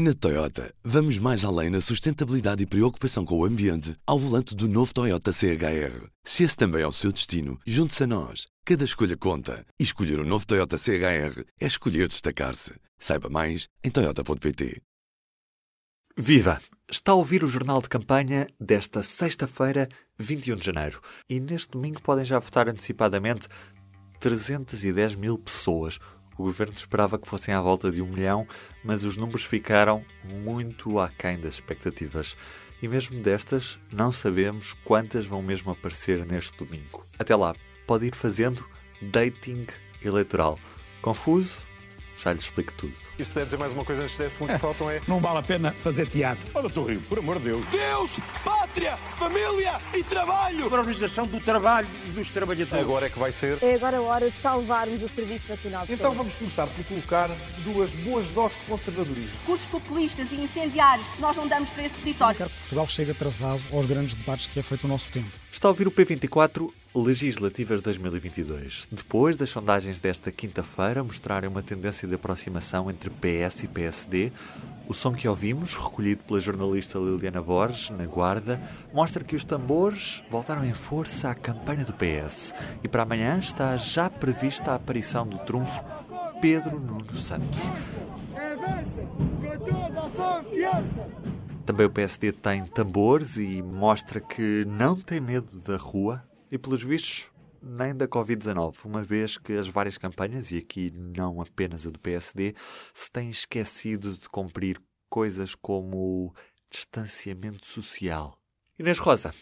Na Toyota, vamos mais além na sustentabilidade e preocupação com o ambiente ao volante do novo Toyota CHR. Se esse também é o seu destino, junte-se a nós. Cada escolha conta. E escolher o um novo Toyota CHR é escolher destacar-se. Saiba mais em Toyota.pt. Viva! Está a ouvir o Jornal de Campanha desta sexta-feira, 21 de janeiro. E neste domingo podem já votar antecipadamente 310 mil pessoas o governo esperava que fossem à volta de um milhão, mas os números ficaram muito aquém das expectativas. E mesmo destas, não sabemos quantas vão mesmo aparecer neste domingo. Até lá, pode ir fazendo dating eleitoral. Confuso? Já lhe explico tudo. Isto deve dizer mais uma coisa antes de 10 segundos que faltam é. Não vale a pena fazer teatro. Olha, estou Rio, por amor de Deus. Deus, pátria, família e trabalho. A organização do trabalho e dos trabalhadores. Agora é que vai ser. É agora a hora de salvarmos o Serviço Nacional de Então vamos começar por colocar duas boas doses de conservadorismo. Discursos populistas e incendiários, nós não damos para esse peditório. Que Portugal chegue atrasado aos grandes debates que é feito o nosso tempo. Está a ouvir o P24 Legislativas 2022. Depois das sondagens desta quinta-feira mostrarem uma tendência de aproximação entre PS e PSD, o som que ouvimos, recolhido pela jornalista Liliana Borges, na Guarda, mostra que os tambores voltaram em força à campanha do PS. E para amanhã está já prevista a aparição do trunfo Pedro Nuno Santos. Também o PSD tem tambores e mostra que não tem medo da rua e, pelos vistos, nem da Covid-19, uma vez que as várias campanhas, e aqui não apenas a do PSD, se têm esquecido de cumprir coisas como o distanciamento social. Inês Rosa,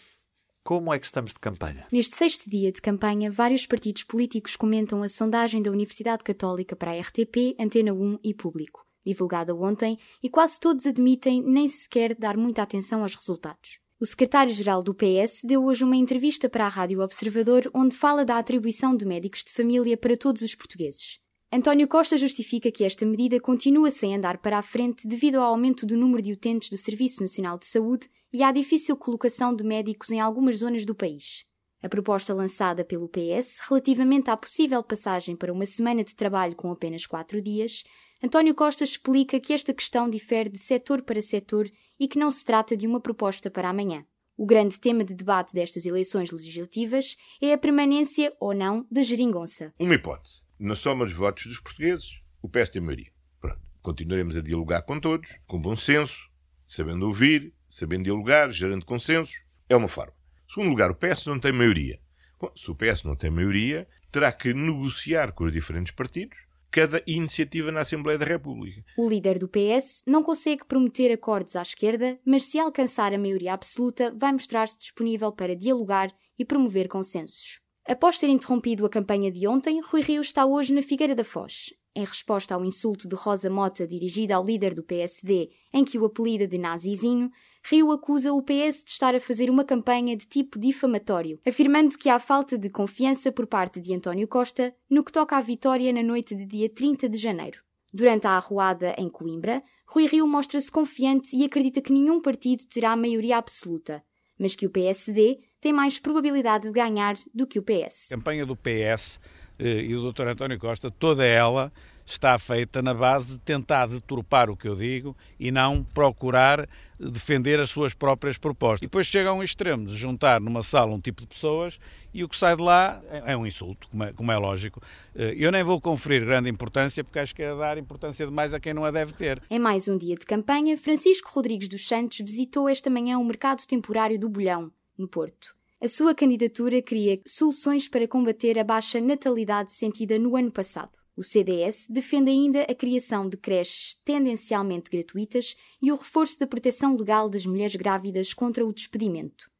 como é que estamos de campanha? Neste sexto dia de campanha, vários partidos políticos comentam a sondagem da Universidade Católica para a RTP, Antena 1 e Público, divulgada ontem, e quase todos admitem nem sequer dar muita atenção aos resultados. O secretário-geral do PS deu hoje uma entrevista para a Rádio Observador, onde fala da atribuição de médicos de família para todos os portugueses. António Costa justifica que esta medida continua sem andar para a frente devido ao aumento do número de utentes do Serviço Nacional de Saúde e à difícil colocação de médicos em algumas zonas do país. A proposta lançada pelo PS, relativamente à possível passagem para uma semana de trabalho com apenas quatro dias, António Costa explica que esta questão difere de setor para setor e que não se trata de uma proposta para amanhã. O grande tema de debate destas eleições legislativas é a permanência ou não da geringonça. Uma hipótese. Na soma dos votos dos portugueses, o PS tem maioria. Pronto. Continuaremos a dialogar com todos, com bom senso, sabendo ouvir, sabendo dialogar, gerando consensos. É uma forma. Segundo lugar, o PS não tem maioria. Bom, se o PS não tem maioria, terá que negociar com os diferentes partidos cada iniciativa na Assembleia da República. O líder do PS não consegue prometer acordos à esquerda, mas se alcançar a maioria absoluta, vai mostrar-se disponível para dialogar e promover consensos. Após ter interrompido a campanha de ontem, Rui Rio está hoje na Figueira da Foz. Em resposta ao insulto de Rosa Mota dirigido ao líder do PSD, em que o apelida de nazizinho, Rio acusa o PS de estar a fazer uma campanha de tipo difamatório, afirmando que há falta de confiança por parte de António Costa no que toca à vitória na noite de dia 30 de janeiro. Durante a arruada em Coimbra, Rui Rio mostra-se confiante e acredita que nenhum partido terá maioria absoluta, mas que o PSD tem mais probabilidade de ganhar do que o PS. A campanha do PS eh, e do Dr. António Costa, toda ela está feita na base de tentar deturpar o que eu digo e não procurar defender as suas próprias propostas. E depois chega a um extremo de juntar numa sala um tipo de pessoas e o que sai de lá é um insulto, como é, como é lógico. Eh, Eu nem vou conferir grande importância porque acho que é dar importância demais a quem não a deve ter. Em mais um dia de campanha, Francisco Rodrigues dos Santos visitou esta manhã o mercado temporário do Bolhão, no Porto. A sua candidatura cria soluções para combater a baixa natalidade sentida no ano passado. O CDS defende ainda a criação de creches tendencialmente gratuitas e o reforço da proteção legal das mulheres grávidas contra o despedimento.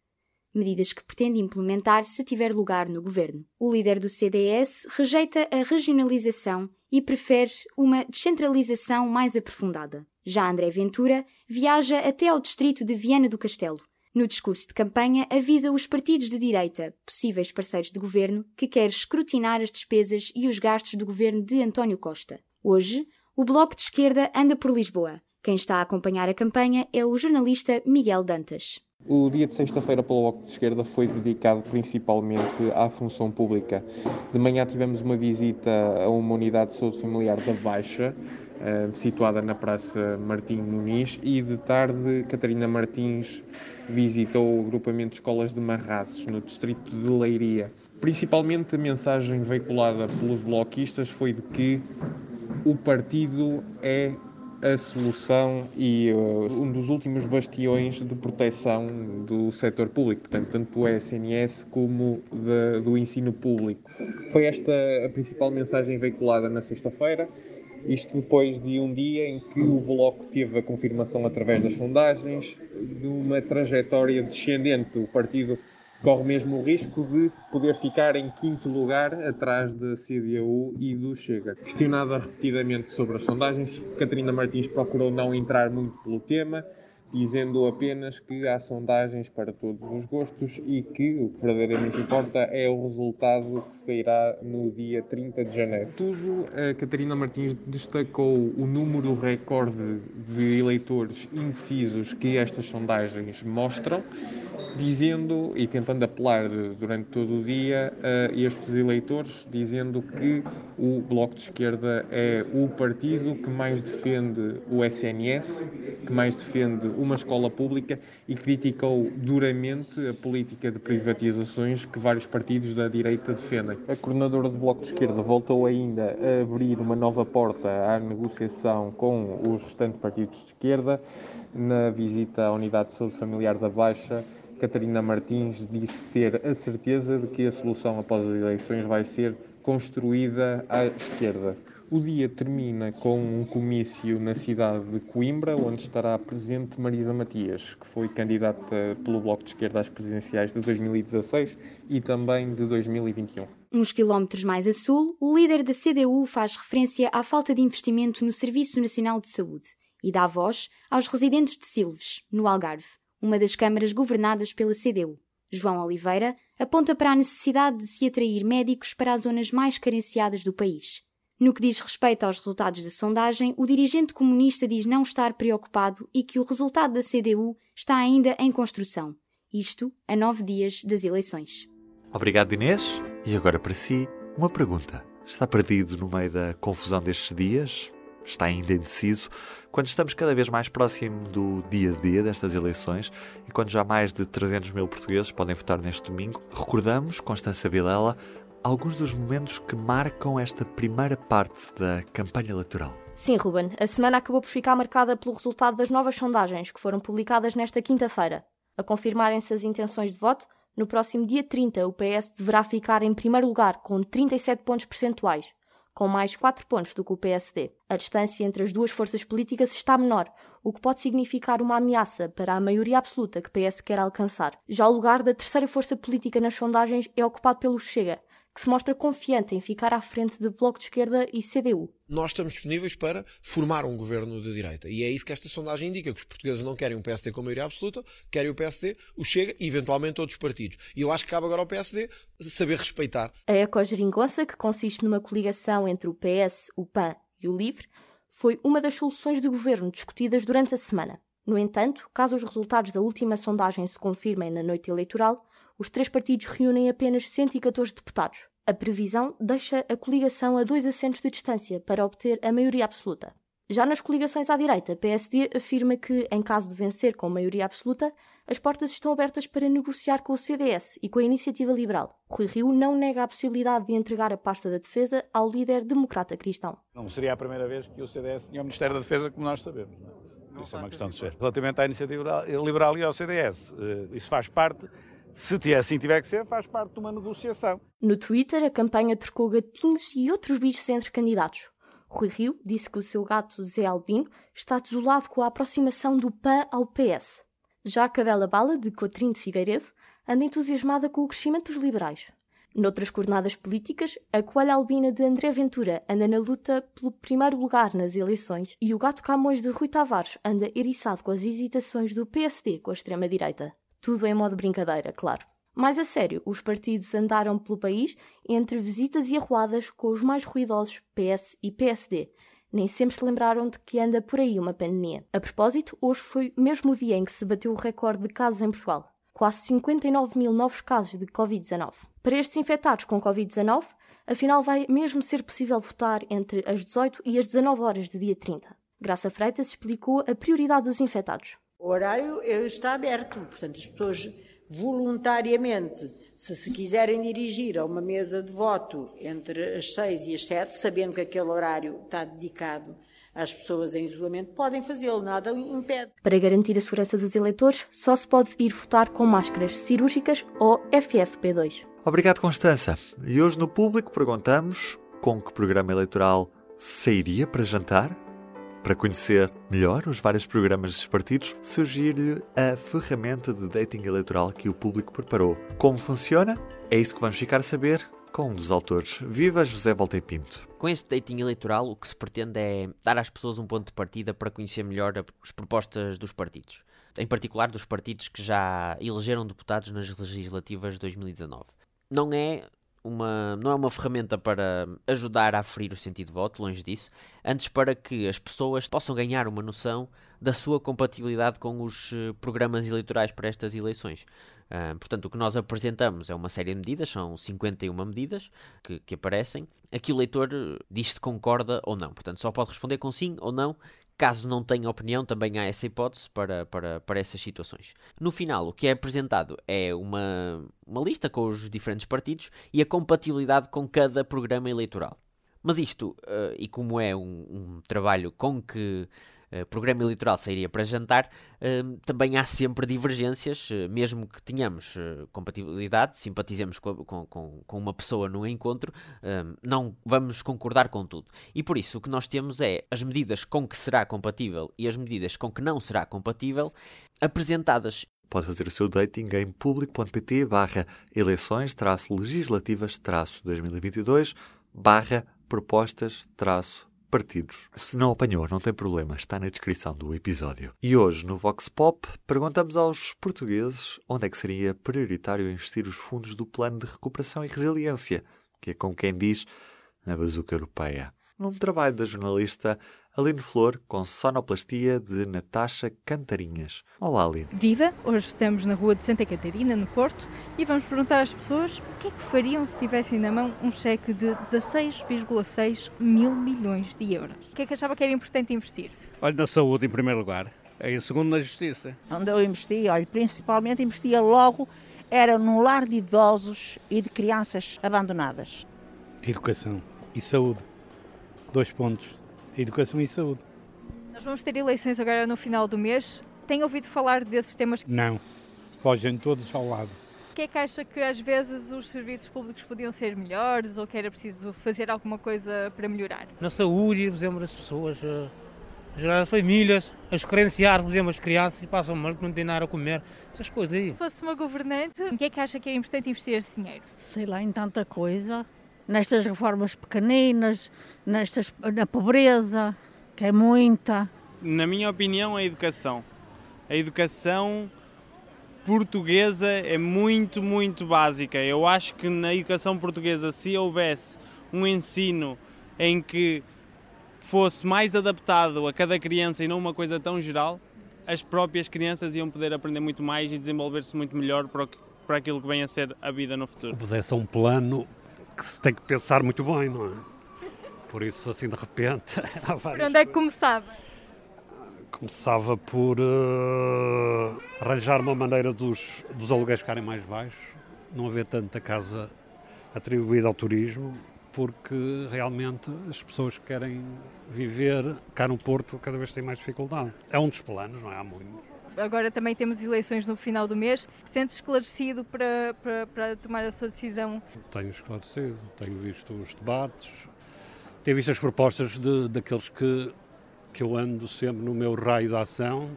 Medidas que pretende implementar se tiver lugar no governo. O líder do CDS rejeita a regionalização e prefere uma descentralização mais aprofundada. Já André Ventura viaja até ao distrito de Viana do Castelo. No discurso de campanha, avisa os partidos de direita, possíveis parceiros de governo, que quer escrutinar as despesas e os gastos do governo de António Costa. Hoje, o Bloco de Esquerda anda por Lisboa. Quem está a acompanhar a campanha é o jornalista Miguel Dantas. O dia de sexta-feira para o Bloco de Esquerda foi dedicado principalmente à função pública. De manhã tivemos uma visita a uma unidade de saúde familiar da Baixa, situada na Praça Martim Muniz, e de tarde Catarina Martins visitou o agrupamento de escolas de Marrazes, no distrito de Leiria. Principalmente a mensagem veiculada pelos bloquistas foi de que o partido é a solução e uh, um dos últimos bastiões de proteção do setor público, portanto, tanto do SNS como de, do ensino público. Foi esta a principal mensagem veiculada na sexta-feira. Isto depois de um dia em que o Bloco teve a confirmação através das sondagens de uma trajetória descendente. O partido corre mesmo o risco de poder ficar em quinto lugar atrás da CDU e do Chega. Questionada repetidamente sobre as sondagens, Catarina Martins procurou não entrar muito pelo tema, dizendo apenas que há sondagens para todos os gostos e que o que verdadeiramente importa é o resultado que sairá no dia 30 de janeiro. Tudo, a Catarina Martins destacou o número recorde de eleitores indecisos que estas sondagens mostram dizendo e tentando apelar durante todo o dia a estes eleitores, dizendo que o Bloco de Esquerda é o partido que mais defende o SNS, que mais defende uma escola pública e criticou duramente a política de privatizações que vários partidos da direita defendem. A coordenadora do Bloco de Esquerda voltou ainda a abrir uma nova porta à negociação com os restantes partidos de esquerda na visita à Unidade de Saúde Familiar da Baixa Catarina Martins disse ter a certeza de que a solução após as eleições vai ser construída à esquerda. O dia termina com um comício na cidade de Coimbra, onde estará presente Marisa Matias, que foi candidata pelo Bloco de Esquerda às presidenciais de 2016 e também de 2021. Uns quilómetros mais a sul, o líder da CDU faz referência à falta de investimento no Serviço Nacional de Saúde e dá voz aos residentes de Silves, no Algarve uma das câmaras governadas pela CDU. João Oliveira aponta para a necessidade de se atrair médicos para as zonas mais carenciadas do país. No que diz respeito aos resultados da sondagem, o dirigente comunista diz não estar preocupado e que o resultado da CDU está ainda em construção. Isto a nove dias das eleições. Obrigado, Inês. E agora para si, uma pergunta. Está perdido no meio da confusão destes dias? Está ainda indeciso, quando estamos cada vez mais próximo do dia a dia destas eleições e quando já mais de 300 mil portugueses podem votar neste domingo, recordamos, Constança Vilela, alguns dos momentos que marcam esta primeira parte da campanha eleitoral. Sim, Ruben. A semana acabou por ficar marcada pelo resultado das novas sondagens que foram publicadas nesta quinta-feira. A confirmarem-se as intenções de voto, no próximo dia 30 o PS deverá ficar em primeiro lugar com 37 pontos percentuais, com mais 4 pontos do que o PSD. A distância entre as duas forças políticas está menor, o que pode significar uma ameaça para a maioria absoluta que PS quer alcançar. Já o lugar da terceira força política nas sondagens é ocupado pelo Chega, que se mostra confiante em ficar à frente de Bloco de Esquerda e CDU. Nós estamos disponíveis para formar um governo de direita. E é isso que esta sondagem indica, que os portugueses não querem um PSD com maioria absoluta, querem o PSD, o Chega e eventualmente outros partidos. E eu acho que cabe agora ao PSD saber respeitar. A ecogeringonça, que consiste numa coligação entre o PS, o PAN e o LIVRE, foi uma das soluções de governo discutidas durante a semana. No entanto, caso os resultados da última sondagem se confirmem na noite eleitoral, os três partidos reúnem apenas 114 deputados. A previsão deixa a coligação a dois assentos de distância para obter a maioria absoluta. Já nas coligações à direita, a PSD afirma que, em caso de vencer com maioria absoluta, as portas estão abertas para negociar com o CDS e com a Iniciativa Liberal. Rui Rio não nega a possibilidade de entregar a pasta da defesa ao líder democrata cristão. Não seria a primeira vez que o CDS tinha o Ministério da Defesa, como nós sabemos. Não? É? Isso é uma questão de ser. Relativamente à Iniciativa Liberal e ao CDS, eh, isso faz parte se assim tiver que ser, faz parte de uma negociação. No Twitter, a campanha trocou gatinhos e outros bichos entre candidatos. Rui Rio disse que o seu gato Zé Albino está desolado com a aproximação do PAN ao PS. Já a Cadela Bala, de Cotrim de Figueiredo, anda entusiasmada com o crescimento dos liberais. Noutras coordenadas políticas, a coelha albina de André Ventura anda na luta pelo primeiro lugar nas eleições e o gato Camões de Rui Tavares anda eriçado com as hesitações do PSD com a extrema-direita. Tudo em modo brincadeira, claro. Mais a sério, os partidos andaram pelo país entre visitas e arruadas com os mais ruidosos PS e PSD. Nem sempre se lembraram de que anda por aí uma pandemia. A propósito, hoje foi mesmo o dia em que se bateu o recorde de casos em Portugal. Quase 59 mil novos casos de Covid-19. Para estes infectados com Covid-19, Afinal, vai mesmo ser possível votar entre as 18 e as 19 horas do dia 30. Graça Freitas explicou a prioridade dos infectados. O horário está aberto, portanto, as pessoas voluntariamente, se se quiserem dirigir a uma mesa de voto entre as 6 e as 7, sabendo que aquele horário está dedicado às pessoas em isolamento, podem fazê-lo, nada o impede. Para garantir a segurança dos eleitores, só se pode ir votar com máscaras cirúrgicas ou FFP2. Obrigado, Constança. E hoje no público perguntamos com que programa eleitoral sairia para jantar? Para conhecer melhor os vários programas dos partidos, surgir-lhe a ferramenta de dating eleitoral que o público preparou. Como funciona? É isso que vamos ficar a saber com um dos autores. Viva José Volta Pinto. Com este dating eleitoral, o que se pretende é dar às pessoas um ponto de partida para conhecer melhor as propostas dos partidos. Em particular dos partidos que já elegeram deputados nas legislativas de 2019. Não é uma, não é uma ferramenta para ajudar a aferir o sentido de voto, longe disso, antes para que as pessoas possam ganhar uma noção da sua compatibilidade com os eh, programas eleitorais para estas eleições. Uh, portanto, o que nós apresentamos é uma série de medidas, são 51 medidas que, que aparecem. Aqui o leitor eh, diz se concorda ou não. Portanto, só pode responder com sim ou não. Caso não tenha opinião, também há essa hipótese para, para, para essas situações. No final, o que é apresentado é uma, uma lista com os diferentes partidos e a compatibilidade com cada programa eleitoral. Mas isto, uh, e como é um, um trabalho com que programa eleitoral sairia para jantar, uh, também há sempre divergências, uh, mesmo que tenhamos compatibilidade, simpatizemos com, com, com, uma pessoa no encontro, não vamos concordar com tudo. E por isso o que nós temos é as medidas com que será compatível e as medidas com que não será compatível apresentadas Pode fazer o seu dating em público.pt barra eleições legislativas 2022 barra propostas partidos. Se não apanhou, não tem problema, está na descrição do episódio. E hoje, no Vox Pop, perguntamos aos portugueses onde é que seria prioritário investir os fundos do Plano de Recuperação e Resiliência, que é como quem diz, na bazuca europeia. Num trabalho da jornalista Aline Flor com sonoplastia de Natasha Cantarinhas. Olá, Aline. Viva! Hoje estamos na rua de Santa Catarina, no Porto, e vamos perguntar às pessoas o que é que fariam se tivessem na mão um cheque de 16,6 mil milhões de euros. O que é que achava que era importante investir? Olha, na saúde, em primeiro lugar. Em segundo, na justiça. Onde eu investi, olha, principalmente investia logo, era no lar de idosos e de crianças abandonadas. Educação e saúde. Dois pontos educação e saúde. Nós vamos ter eleições agora no final do mês. Tem ouvido falar desses temas? Não, fogem todos ao lado. O que é que acha que às vezes os serviços públicos podiam ser melhores ou que era preciso fazer alguma coisa para melhorar? Na saúde, por exemplo, as pessoas, eh, as famílias, as credenciar, por exemplo, as crianças passam mal, não têm nada a comer, essas coisas aí. Se fosse uma governante, em que é que acha que é importante investir esse dinheiro? Sei lá, em tanta coisa nestas reformas pequeninas, nestas, na pobreza, que é muita. Na minha opinião, a educação. A educação portuguesa é muito, muito básica. Eu acho que na educação portuguesa, se houvesse um ensino em que fosse mais adaptado a cada criança e não uma coisa tão geral, as próprias crianças iam poder aprender muito mais e desenvolver-se muito melhor para, para aquilo que vem a ser a vida no futuro. Pudesse um plano que se tem que pensar muito bem, não é? Por isso, assim, de repente. Por onde é que começava? Começava por uh, arranjar uma maneira dos, dos aluguéis ficarem mais baixos, não haver tanta casa atribuída ao turismo, porque realmente as pessoas que querem viver cá no Porto cada vez têm mais dificuldade. É um dos planos, não é? Há muitos agora também temos eleições no final do mês. Sentes esclarecido para, para, para tomar a sua decisão? Tenho esclarecido, tenho visto os debates, tenho visto as propostas de, daqueles que, que eu ando sempre no meu raio de ação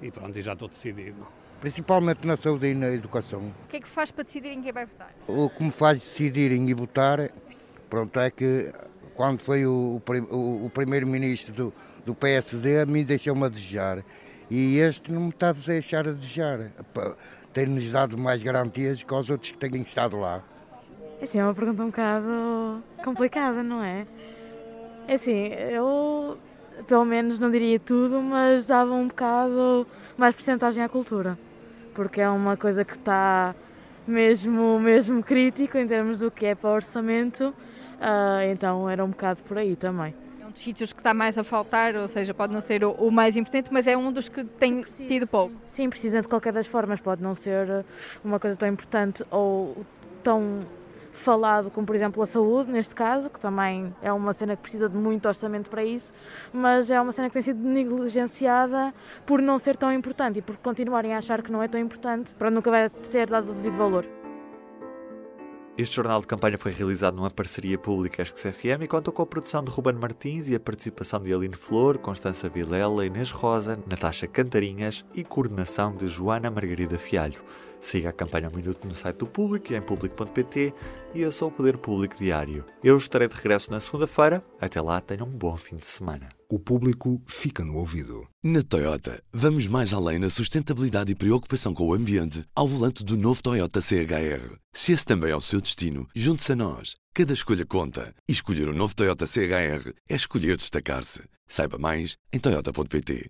e pronto, e já estou decidido. Principalmente na saúde e na educação. O que é que faz para decidir em quem vai votar? O que me faz decidir em votar, pronto, é que quando foi o, o, o primeiro-ministro do, do PSD, a mim deixou-me a desejar. E este não me está a deixar a desejar. Tem-nos dado mais garantias que os outros que têm estado lá. É assim, é uma pergunta um bocado complicada, não é? É assim, eu pelo menos não diria tudo, mas dava um bocado mais porcentagem à cultura. Porque é uma coisa que está mesmo, mesmo crítico em termos do que é para orçamento, uh, então era um bocado por aí também. Dos sítios que está mais a faltar, ou seja, pode não ser o, o mais importante, mas é um dos que tem Precisa, tido pouco. Sim, precisa de qualquer das formas, pode não ser uma coisa tão importante ou tão falado como, por exemplo, a saúde, neste caso, que também é uma cena que precisa de muito orçamento para isso, mas é uma cena que tem sido negligenciada por não ser tão importante e por continuarem a achar que não é tão importante, para nunca vai ter dado o devido valor. Este jornal de campanha foi realizado numa parceria pública Esques FM e contou com a produção de Ruben Martins e a participação de Aline Flor, Constança Vilela, Inês Rosa, Natasha Cantarinhas e coordenação de Joana Margarida Fialho. Siga a campanha um minuto no site do Público em público.pt e eu sou o Poder Público Diário. Eu estarei de regresso na segunda-feira. Até lá, tenham um bom fim de semana. O público fica no ouvido. Na Toyota, vamos mais além na sustentabilidade e preocupação com o ambiente ao volante do novo Toyota CHR. Se esse também é o seu destino, junte-se a nós. Cada escolha conta. E escolher o um novo Toyota CHR é escolher destacar-se. Saiba mais em Toyota.pt.